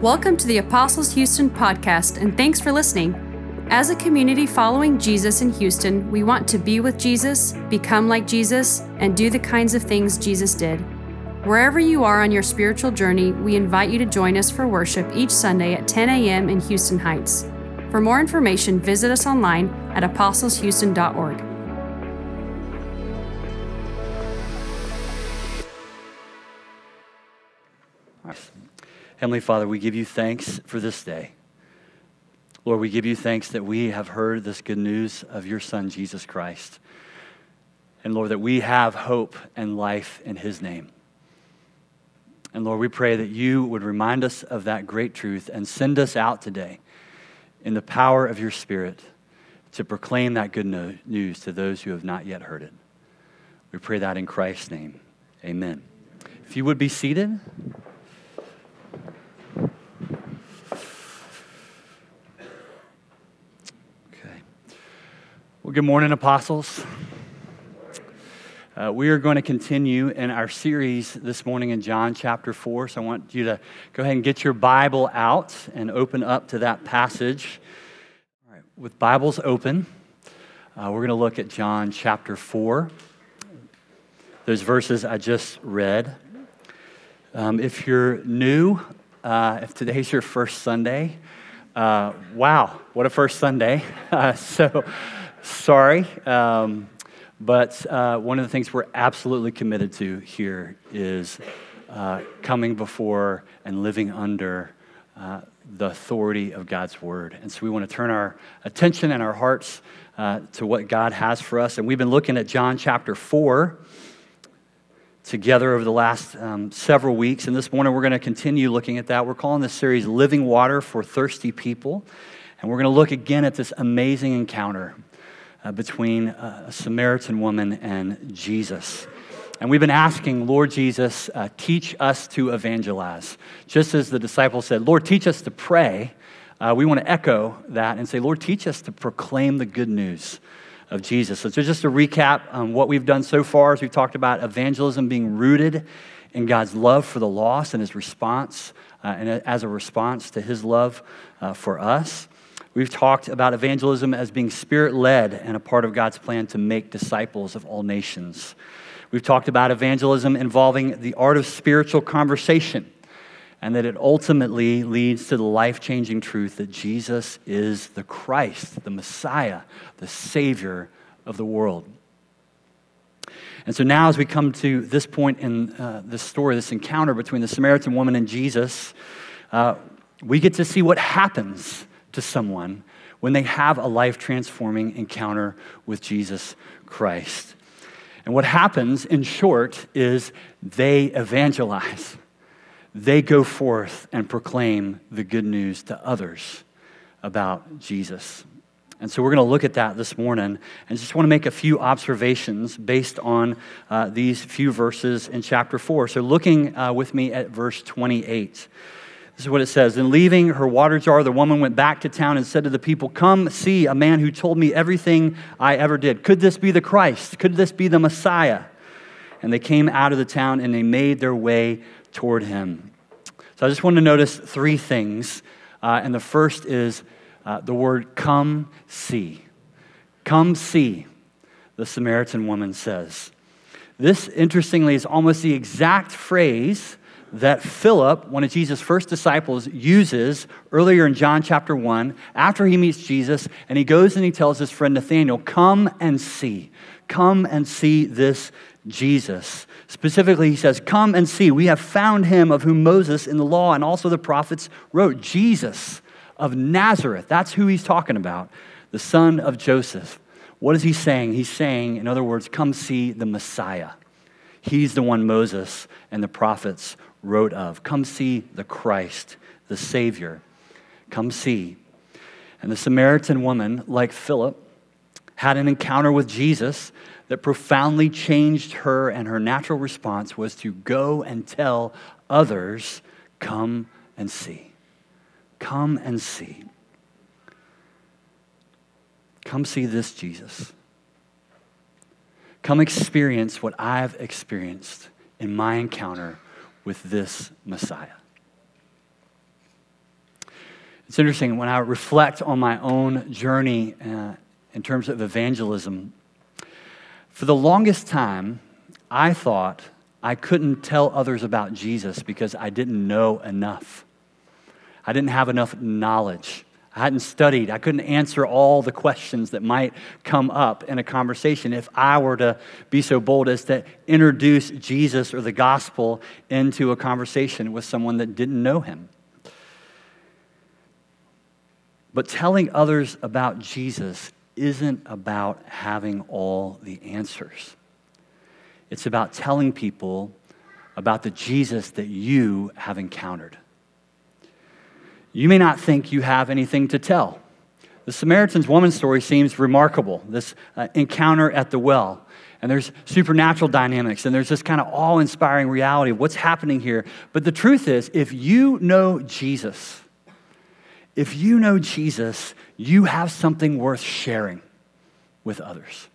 Welcome to the Apostles Houston podcast, and thanks for listening. As a community following Jesus in Houston, we want to be with Jesus, become like Jesus, and do the kinds of things Jesus did. Wherever you are on your spiritual journey, we invite you to join us for worship each Sunday at 10 a.m. in Houston Heights. For more information, visit us online at apostleshouston.org. Heavenly Father, we give you thanks for this day. Lord, we give you thanks that we have heard this good news of your Son, Jesus Christ. And Lord, that we have hope and life in his name. And Lord, we pray that you would remind us of that great truth and send us out today in the power of your Spirit to proclaim that good news to those who have not yet heard it. We pray that in Christ's name. Amen. If you would be seated. Well, good morning, apostles. Uh, we are going to continue in our series this morning in John chapter 4. So I want you to go ahead and get your Bible out and open up to that passage. All right, with Bibles open, uh, we're going to look at John chapter 4. Those verses I just read. Um, if you're new, uh, if today's your first Sunday, uh, wow, what a first Sunday. Uh, so sorry. Um, but uh, one of the things we're absolutely committed to here is uh, coming before and living under uh, the authority of God's word. And so we want to turn our attention and our hearts uh, to what God has for us. And we've been looking at John chapter 4 together over the last um, several weeks. And this morning we're going to continue looking at that. We're calling this series Living Water for Thirsty People. And we're going to look again at this amazing encounter uh, between uh, a Samaritan woman and Jesus. And we've been asking, Lord Jesus, uh, teach us to evangelize. Just as the disciples said, Lord, teach us to pray. Uh, we want to echo that and say, Lord, teach us to proclaim the good news of Jesus. So, just to recap um, what we've done so far, as we've talked about evangelism being rooted in God's love for the lost and his response, uh, and as a response to his love uh, for us. We've talked about evangelism as being spirit led and a part of God's plan to make disciples of all nations. We've talked about evangelism involving the art of spiritual conversation and that it ultimately leads to the life changing truth that Jesus is the Christ, the Messiah, the Savior of the world. And so now, as we come to this point in uh, this story, this encounter between the Samaritan woman and Jesus, uh, we get to see what happens to someone when they have a life transforming encounter with Jesus Christ. And what happens, in short, is they evangelize. They go forth and proclaim the good news to others about Jesus. And so we're going to look at that this morning and just want to make a few observations based on uh, these few verses in chapter 4. So, looking uh, with me at verse 28. This is what it says. In leaving her water jar, the woman went back to town and said to the people, Come see a man who told me everything I ever did. Could this be the Christ? Could this be the Messiah? And they came out of the town and they made their way toward him. So I just want to notice three things. Uh, and the first is uh, the word come see. Come see, the Samaritan woman says. This, interestingly, is almost the exact phrase that Philip, one of Jesus' first disciples, uses earlier in John chapter 1 after he meets Jesus, and he goes and he tells his friend Nathanael, Come and see. Come and see this Jesus. Specifically, he says, Come and see. We have found him of whom Moses in the law and also the prophets wrote, Jesus of Nazareth. That's who he's talking about, the son of Joseph. What is he saying? He's saying, in other words, come see the Messiah. He's the one Moses and the prophets wrote of. Come see the Christ, the Savior. Come see. And the Samaritan woman, like Philip, had an encounter with Jesus that profoundly changed her, and her natural response was to go and tell others, Come and see. Come and see. Come see this Jesus. Come experience what I've experienced in my encounter with this Messiah. It's interesting when I reflect on my own journey uh, in terms of evangelism. For the longest time, I thought I couldn't tell others about Jesus because I didn't know enough. I didn't have enough knowledge. I hadn't studied. I couldn't answer all the questions that might come up in a conversation if I were to be so bold as to introduce Jesus or the gospel into a conversation with someone that didn't know him. But telling others about Jesus isn't about having all the answers. It's about telling people about the Jesus that you have encountered. You may not think you have anything to tell. The Samaritan's woman story seems remarkable, this uh, encounter at the well. And there's supernatural dynamics, and there's this kind of awe inspiring reality of what's happening here. But the truth is, if you know Jesus, if you know Jesus, you have something worth sharing with others.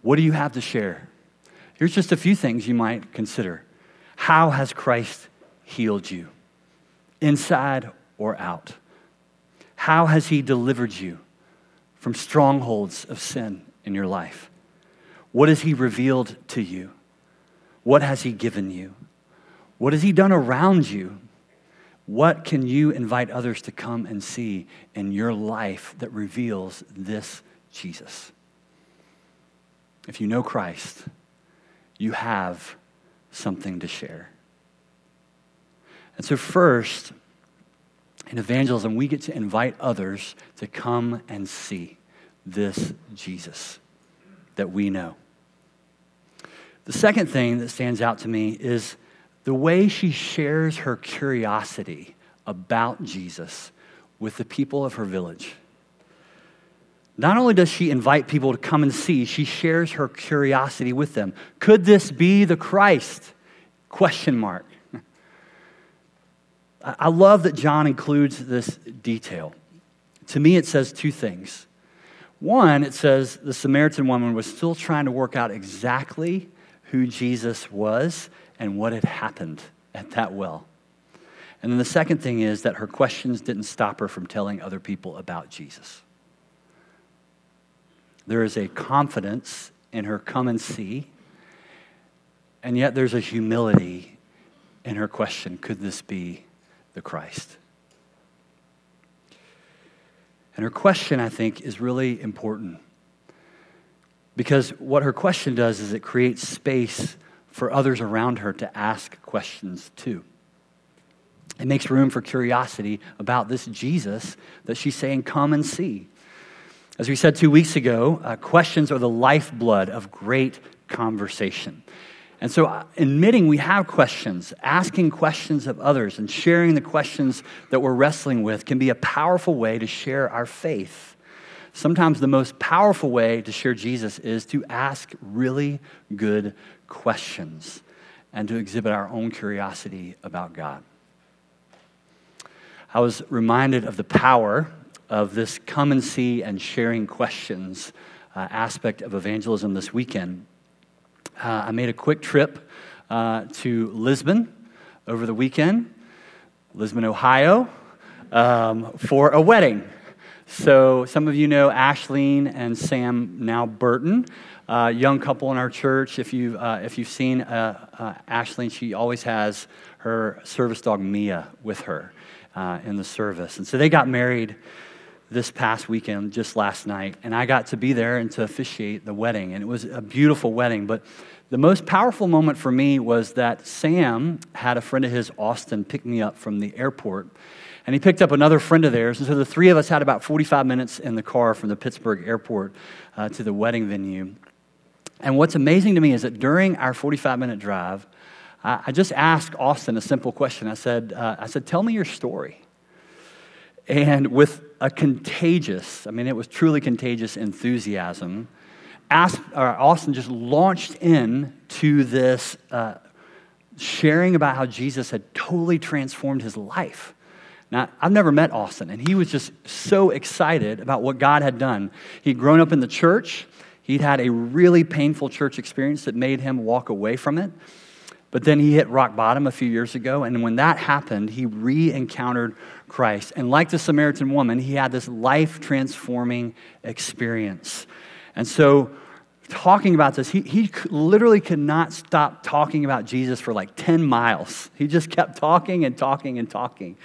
What do you have to share? Here's just a few things you might consider. How has Christ healed you, inside or out? How has He delivered you from strongholds of sin in your life? What has He revealed to you? What has He given you? What has He done around you? What can you invite others to come and see in your life that reveals this Jesus? If you know Christ, you have something to share. And so, first, in evangelism, we get to invite others to come and see this Jesus that we know. The second thing that stands out to me is the way she shares her curiosity about Jesus with the people of her village. Not only does she invite people to come and see, she shares her curiosity with them. Could this be the Christ? Question mark. I love that John includes this detail. To me, it says two things. One, it says the Samaritan woman was still trying to work out exactly who Jesus was and what had happened at that well. And then the second thing is that her questions didn't stop her from telling other people about Jesus. There is a confidence in her come and see, and yet there's a humility in her question could this be the Christ. And her question, I think, is really important. Because what her question does is it creates space for others around her to ask questions too. It makes room for curiosity about this Jesus that she's saying, Come and see. As we said two weeks ago, uh, questions are the lifeblood of great conversation. And so, uh, admitting we have questions, asking questions of others, and sharing the questions that we're wrestling with can be a powerful way to share our faith. Sometimes the most powerful way to share Jesus is to ask really good questions and to exhibit our own curiosity about God. I was reminded of the power of this come and see and sharing questions uh, aspect of evangelism this weekend uh, I made a quick trip uh, to Lisbon over the weekend, Lisbon, Ohio, um, for a wedding. So, some of you know Ashleen and Sam now Burton, uh, young couple in our church. If, you, uh, if you've seen uh, uh, Ashleen, she always has her service dog Mia with her uh, in the service. And so they got married this past weekend, just last night, and I got to be there and to officiate the wedding. And it was a beautiful wedding. But the most powerful moment for me was that Sam had a friend of his, Austin, pick me up from the airport. And he picked up another friend of theirs. And so the three of us had about 45 minutes in the car from the Pittsburgh airport uh, to the wedding venue. And what's amazing to me is that during our 45 minute drive, I, just asked Austin a simple question. I said, uh, I said, Tell me your story. And with a contagious, I mean, it was truly contagious enthusiasm, Austin just launched in to this uh, sharing about how Jesus had totally transformed his life. Now, I've never met Austin, and he was just so excited about what God had done. He'd grown up in the church, he'd had a really painful church experience that made him walk away from it. But then he hit rock bottom a few years ago, and when that happened, he re encountered Christ. And like the Samaritan woman, he had this life transforming experience. And so, talking about this, he, he literally could not stop talking about Jesus for like 10 miles. He just kept talking and talking and talking.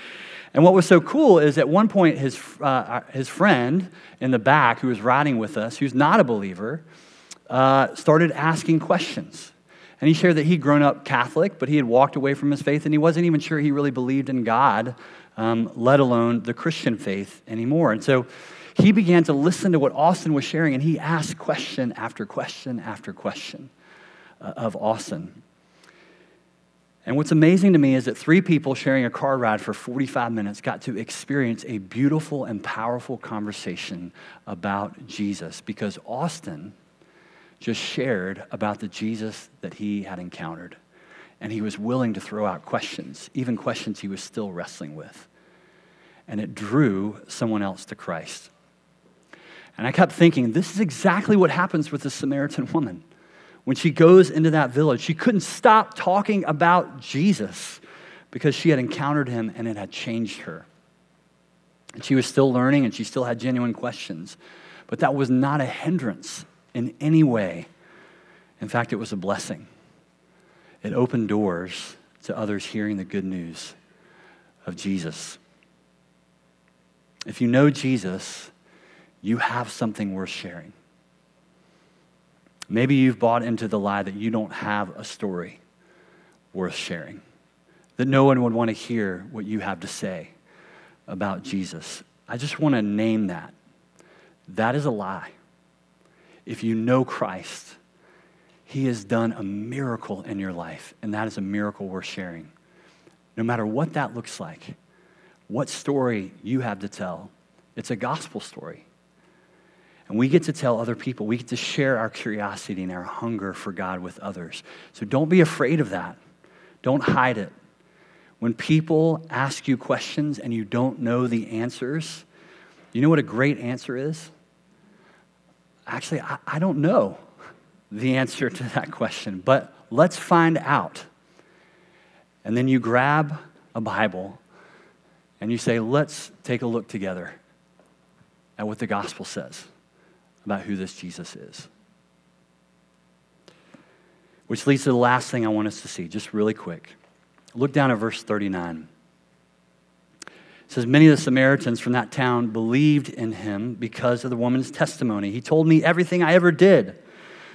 And what was so cool is at one point, his, uh, his friend in the back who was riding with us, who's not a believer, uh, started asking questions. And he shared that he'd grown up Catholic, but he had walked away from his faith and he wasn't even sure he really believed in God, um, let alone the Christian faith anymore. And so he began to listen to what Austin was sharing and he asked question after question after question uh, of Austin. And what's amazing to me is that three people sharing a car ride for 45 minutes got to experience a beautiful and powerful conversation about Jesus because Austin just shared about the Jesus that he had encountered. And he was willing to throw out questions, even questions he was still wrestling with. And it drew someone else to Christ. And I kept thinking, this is exactly what happens with the Samaritan woman. When she goes into that village, she couldn't stop talking about Jesus because she had encountered him and it had changed her. And she was still learning and she still had genuine questions. But that was not a hindrance in any way. In fact, it was a blessing. It opened doors to others hearing the good news of Jesus. If you know Jesus, you have something worth sharing. Maybe you've bought into the lie that you don't have a story worth sharing, that no one would want to hear what you have to say about Jesus. I just want to name that. That is a lie if you know Christ, He has done a miracle in your life, and that is a miracle worth sharing. No matter what that looks like, what story you have to tell, it's a gospel story. And we get to tell other people, we get to share our curiosity and our hunger for God with others. So don't be afraid of that. Don't hide it. When people ask you questions and you don't know the answers, you know what a great answer is? Actually, I, I don't know the answer to that question, but let's find out. And then you grab a Bible and you say, let's take a look together at what the gospel says about who this Jesus is. Which leads to the last thing I want us to see, just really quick. Look down at verse 39. It says, Many of the Samaritans from that town believed in him because of the woman's testimony. He told me everything I ever did.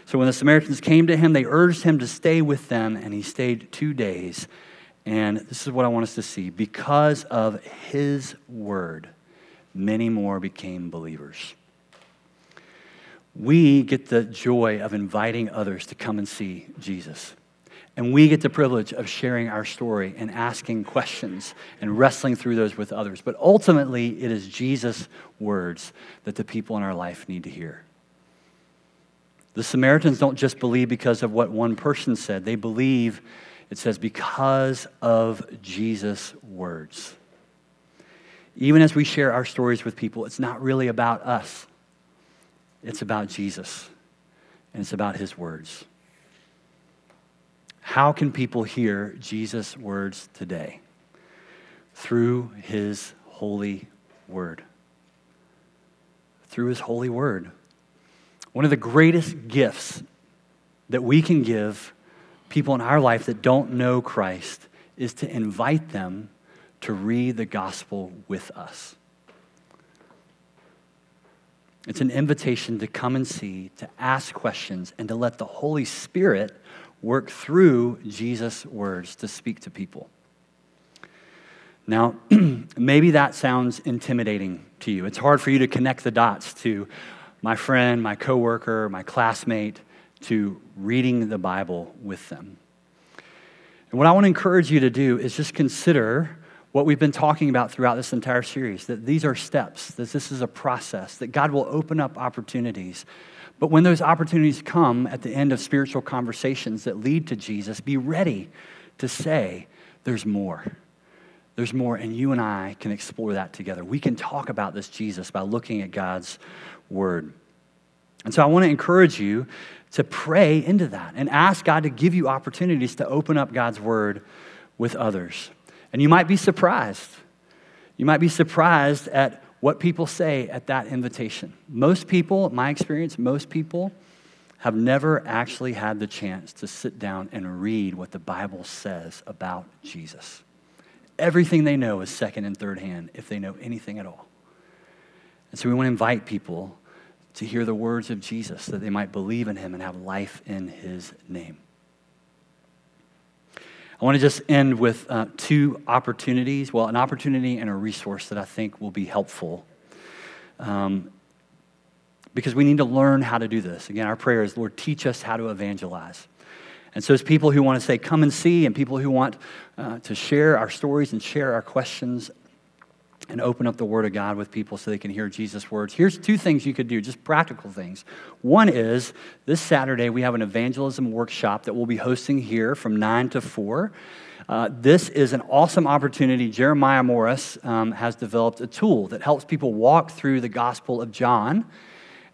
So when the Samaritans came to him, they urged him to stay with them, and he stayed two days. And this is what I want us to see. Because of his word, many more became believers. We get the joy of inviting others to come and see Jesus. And we get the privilege of sharing our story and asking questions and wrestling through those with others. But ultimately, it is Jesus' words that the people in our life need to hear. The Samaritans don't just believe because of what one person said, they believe, it says, because of Jesus' words. Even as we share our stories with people, it's not really about us, it's about Jesus, and it's about his words. How can people hear Jesus' words today? Through his holy word. Through his holy word. One of the greatest gifts that we can give people in our life that don't know Christ is to invite them to read the gospel with us. It's an invitation to come and see, to ask questions, and to let the Holy Spirit work through Jesus' words to speak to people. Now, maybe that sounds intimidating to you. It's hard for you to connect the dots to my friend, my coworker, my classmate, to reading the Bible with them. And what I want to encourage you to do is just consider what we've been talking about throughout this entire series that these are steps, that this is a process, that God will open up opportunities but when those opportunities come at the end of spiritual conversations that lead to Jesus, be ready to say, There's more. There's more, and you and I can explore that together. We can talk about this Jesus by looking at God's word. And so I want to encourage you to pray into that and ask God to give you opportunities to open up God's word with others. And you might be surprised. You might be surprised at what people say at that invitation. Most people, my experience, most people have never actually had the chance to sit down and read what the Bible says about Jesus. Everything they know is second and third hand, if they know anything at all. And so we want to invite people to hear the words of Jesus that they might believe in him and have life in his name. I want to just end with uh, two opportunities well, an opportunity and a resource that I think will be helpful. Um, because we need to learn how to do this. Again, our prayer is, Lord, teach us how to evangelize. And so, as people who want to say, come and see, and people who want uh, to share our stories and share our questions and open up the Word of God with people so they can hear Jesus' words. Here's two things you could do, just practical things. One is this Saturday, we have an evangelism workshop that we'll be hosting here from 9 to 4. Uh, this is an awesome opportunity. Jeremiah Morris um, has developed a tool that helps people walk through the Gospel of John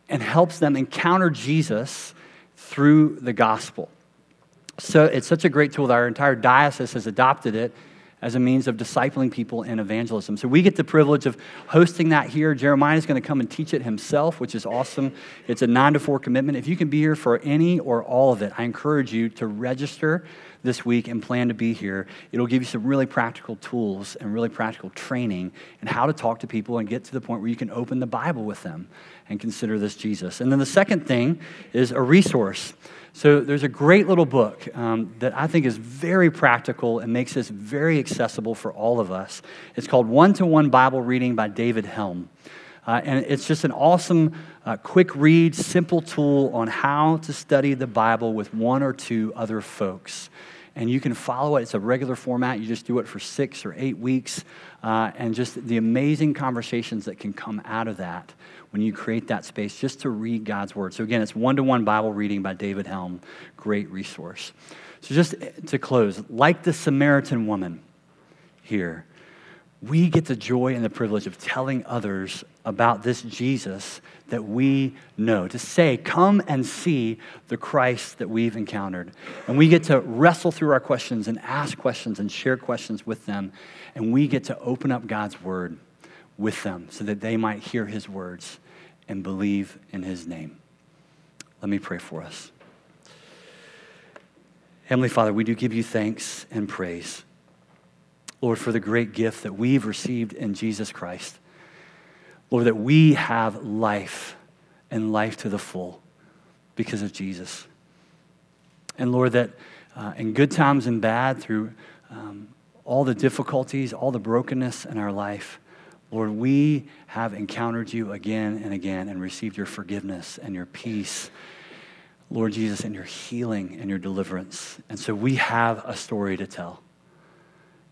and helps them encounter Jesus through the Gospel. So it's such a great tool that our entire diocese has adopted it as a means of discipling people in evangelism. So we get the privilege of hosting that here. Jeremiah is going to come and teach it himself, which is awesome. It's a nine to four commitment. If you can be here for any or all of it, I encourage you to register this week and plan to be here. It'll give you some really practical tools and really practical training and how to talk to people and get to the point where you can open the Bible with them and consider this Jesus. And then the second thing is a resource. So there's a great little book um, that I think is very practical and makes this very accessible for all of us. It's called One to One Bible Reading by David Helm. Uh, and it's just an awesome, uh, quick read, simple tool on how to study the Bible with one or two other folks. And you can follow it. It's a regular format. You just do it for six or eight weeks. Uh, and just the amazing conversations that can come out of that when you create that space just to read God's word. So, again, it's one to one Bible reading by David Helm. Great resource. So, just to close, like the Samaritan woman here, we get the joy and the privilege of telling others about this Jesus that we know. To say, come and see the Christ that we've encountered. And we get to wrestle through our questions and ask questions and share questions with them. And we get to open up God's word with them so that they might hear his words and believe in his name. Let me pray for us. Heavenly Father, we do give you thanks and praise, Lord, for the great gift that we've received in Jesus Christ. Lord, that we have life and life to the full because of Jesus. And Lord, that uh, in good times and bad, through um, all the difficulties, all the brokenness in our life, Lord, we have encountered you again and again and received your forgiveness and your peace, Lord Jesus, and your healing and your deliverance. And so we have a story to tell.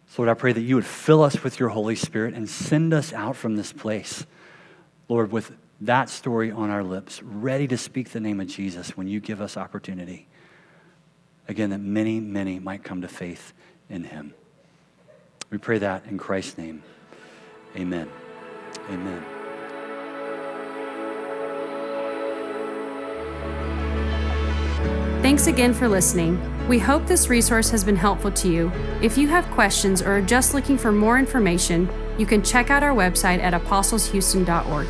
So, Lord, I pray that you would fill us with your Holy Spirit and send us out from this place, Lord, with that story on our lips, ready to speak the name of Jesus when you give us opportunity. Again, that many, many might come to faith in him. We pray that in Christ's name. Amen. Amen. Thanks again for listening. We hope this resource has been helpful to you. If you have questions or are just looking for more information, you can check out our website at apostleshouston.org.